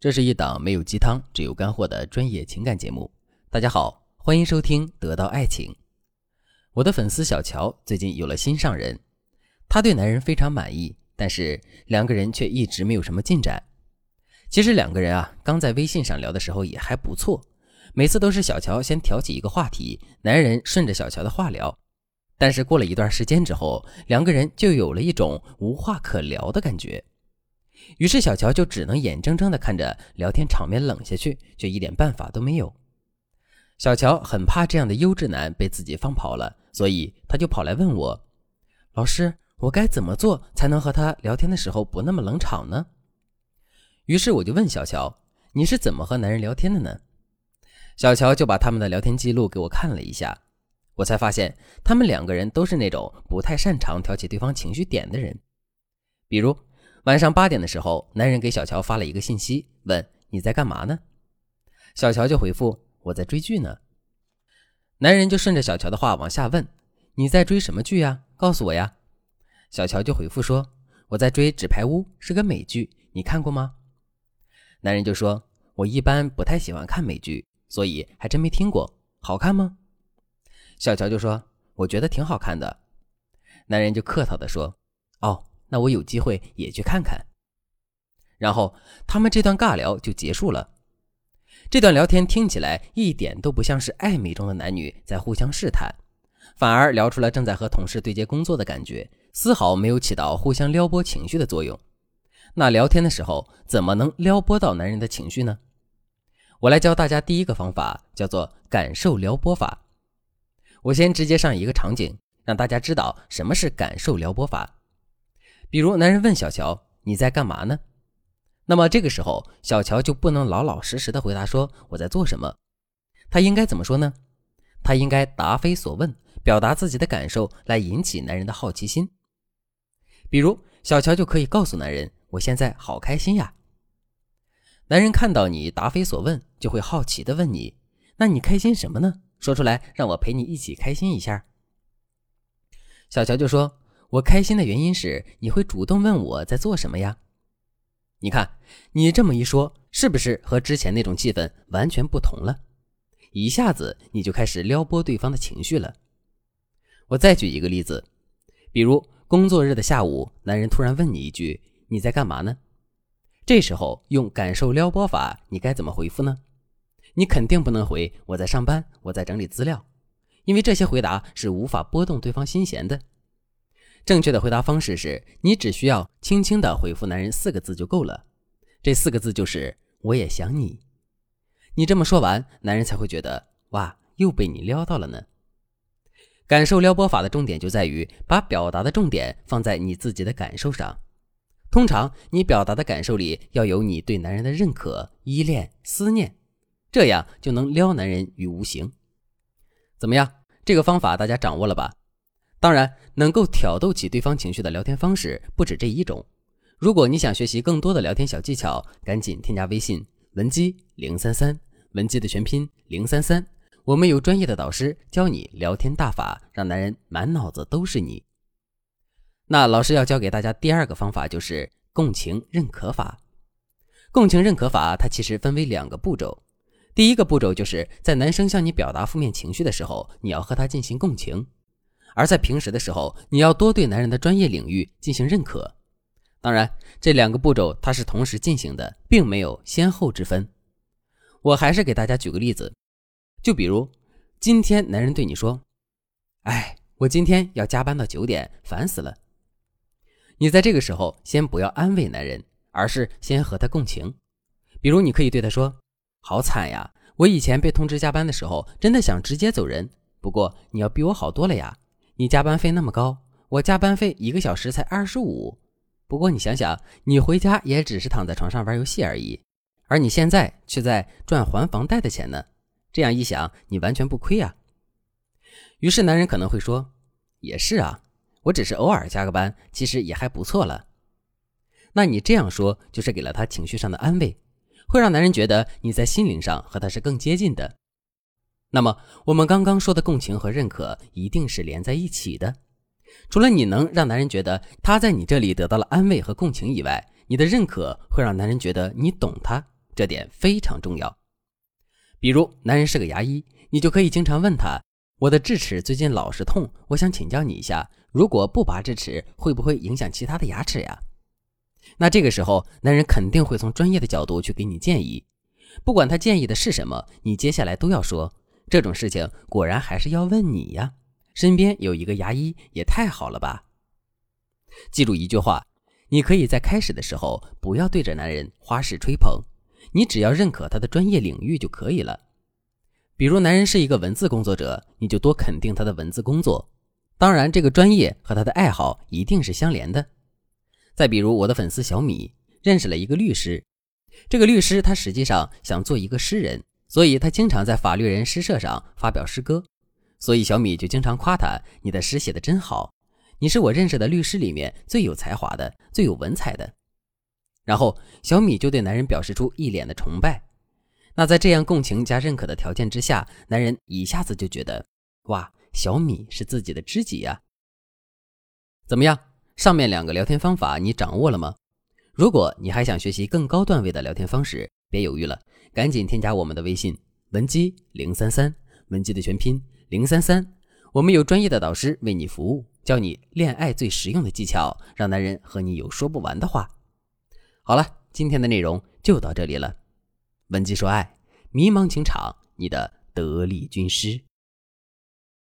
这是一档没有鸡汤，只有干货的专业情感节目。大家好，欢迎收听《得到爱情》。我的粉丝小乔最近有了心上人，她对男人非常满意，但是两个人却一直没有什么进展。其实两个人啊，刚在微信上聊的时候也还不错，每次都是小乔先挑起一个话题，男人顺着小乔的话聊。但是过了一段时间之后，两个人就有了一种无话可聊的感觉。于是小乔就只能眼睁睁地看着聊天场面冷下去，却一点办法都没有。小乔很怕这样的优质男被自己放跑了，所以他就跑来问我：“老师，我该怎么做才能和他聊天的时候不那么冷场呢？”于是我就问小乔：“你是怎么和男人聊天的呢？”小乔就把他们的聊天记录给我看了一下，我才发现他们两个人都是那种不太擅长挑起对方情绪点的人，比如。晚上八点的时候，男人给小乔发了一个信息，问你在干嘛呢？小乔就回复我在追剧呢。男人就顺着小乔的话往下问你在追什么剧呀？告诉我呀。小乔就回复说我在追《纸牌屋》，是个美剧，你看过吗？男人就说我一般不太喜欢看美剧，所以还真没听过。好看吗？小乔就说我觉得挺好看的。男人就客套的说哦。那我有机会也去看看。然后他们这段尬聊就结束了。这段聊天听起来一点都不像是暧昧中的男女在互相试探，反而聊出了正在和同事对接工作的感觉，丝毫没有起到互相撩拨情绪的作用。那聊天的时候怎么能撩拨到男人的情绪呢？我来教大家第一个方法，叫做感受撩拨法。我先直接上一个场景，让大家知道什么是感受撩拨法。比如，男人问小乔：“你在干嘛呢？”那么这个时候，小乔就不能老老实实的回答说：“我在做什么。”他应该怎么说呢？他应该答非所问，表达自己的感受，来引起男人的好奇心。比如，小乔就可以告诉男人：“我现在好开心呀。”男人看到你答非所问，就会好奇的问你：“那你开心什么呢？说出来，让我陪你一起开心一下。”小乔就说。我开心的原因是你会主动问我在做什么呀？你看，你这么一说，是不是和之前那种气氛完全不同了？一下子你就开始撩拨对方的情绪了。我再举一个例子，比如工作日的下午，男人突然问你一句：“你在干嘛呢？”这时候用感受撩拨法，你该怎么回复呢？你肯定不能回“我在上班，我在整理资料”，因为这些回答是无法拨动对方心弦的。正确的回答方式是你只需要轻轻的回复男人四个字就够了，这四个字就是“我也想你”。你这么说完，男人才会觉得哇，又被你撩到了呢。感受撩拨法的重点就在于把表达的重点放在你自己的感受上。通常你表达的感受里要有你对男人的认可、依恋、思念，这样就能撩男人于无形。怎么样？这个方法大家掌握了吧？当然，能够挑逗起对方情绪的聊天方式不止这一种。如果你想学习更多的聊天小技巧，赶紧添加微信文姬零三三，文姬的全拼零三三。我们有专业的导师教你聊天大法，让男人满脑子都是你。那老师要教给大家第二个方法就是共情认可法。共情认可法它其实分为两个步骤，第一个步骤就是在男生向你表达负面情绪的时候，你要和他进行共情。而在平时的时候，你要多对男人的专业领域进行认可。当然，这两个步骤它是同时进行的，并没有先后之分。我还是给大家举个例子，就比如今天男人对你说：“哎，我今天要加班到九点，烦死了。”你在这个时候先不要安慰男人，而是先和他共情。比如，你可以对他说：“好惨呀，我以前被通知加班的时候，真的想直接走人。不过你要比我好多了呀。”你加班费那么高，我加班费一个小时才二十五。不过你想想，你回家也只是躺在床上玩游戏而已，而你现在却在赚还房贷的钱呢。这样一想，你完全不亏啊。于是男人可能会说：“也是啊，我只是偶尔加个班，其实也还不错了。”那你这样说，就是给了他情绪上的安慰，会让男人觉得你在心灵上和他是更接近的。那么，我们刚刚说的共情和认可一定是连在一起的。除了你能让男人觉得他在你这里得到了安慰和共情以外，你的认可会让男人觉得你懂他，这点非常重要。比如，男人是个牙医，你就可以经常问他：“我的智齿最近老是痛，我想请教你一下，如果不拔智齿，会不会影响其他的牙齿呀？”那这个时候，男人肯定会从专业的角度去给你建议。不管他建议的是什么，你接下来都要说：“这种事情果然还是要问你呀，身边有一个牙医也太好了吧。”记住一句话：你可以在开始的时候不要对着男人花式吹捧。你只要认可他的专业领域就可以了。比如，男人是一个文字工作者，你就多肯定他的文字工作。当然，这个专业和他的爱好一定是相连的。再比如，我的粉丝小米认识了一个律师，这个律师他实际上想做一个诗人，所以他经常在法律人诗社上发表诗歌。所以小米就经常夸他：“你的诗写的真好，你是我认识的律师里面最有才华的、最有文采的。”然后小米就对男人表示出一脸的崇拜。那在这样共情加认可的条件之下，男人一下子就觉得，哇，小米是自己的知己呀。怎么样？上面两个聊天方法你掌握了吗？如果你还想学习更高段位的聊天方式，别犹豫了，赶紧添加我们的微信文姬零三三，文姬的全拼零三三，我们有专业的导师为你服务，教你恋爱最实用的技巧，让男人和你有说不完的话。好了，今天的内容就到这里了。文姬说爱，迷茫情场，你的得力军师。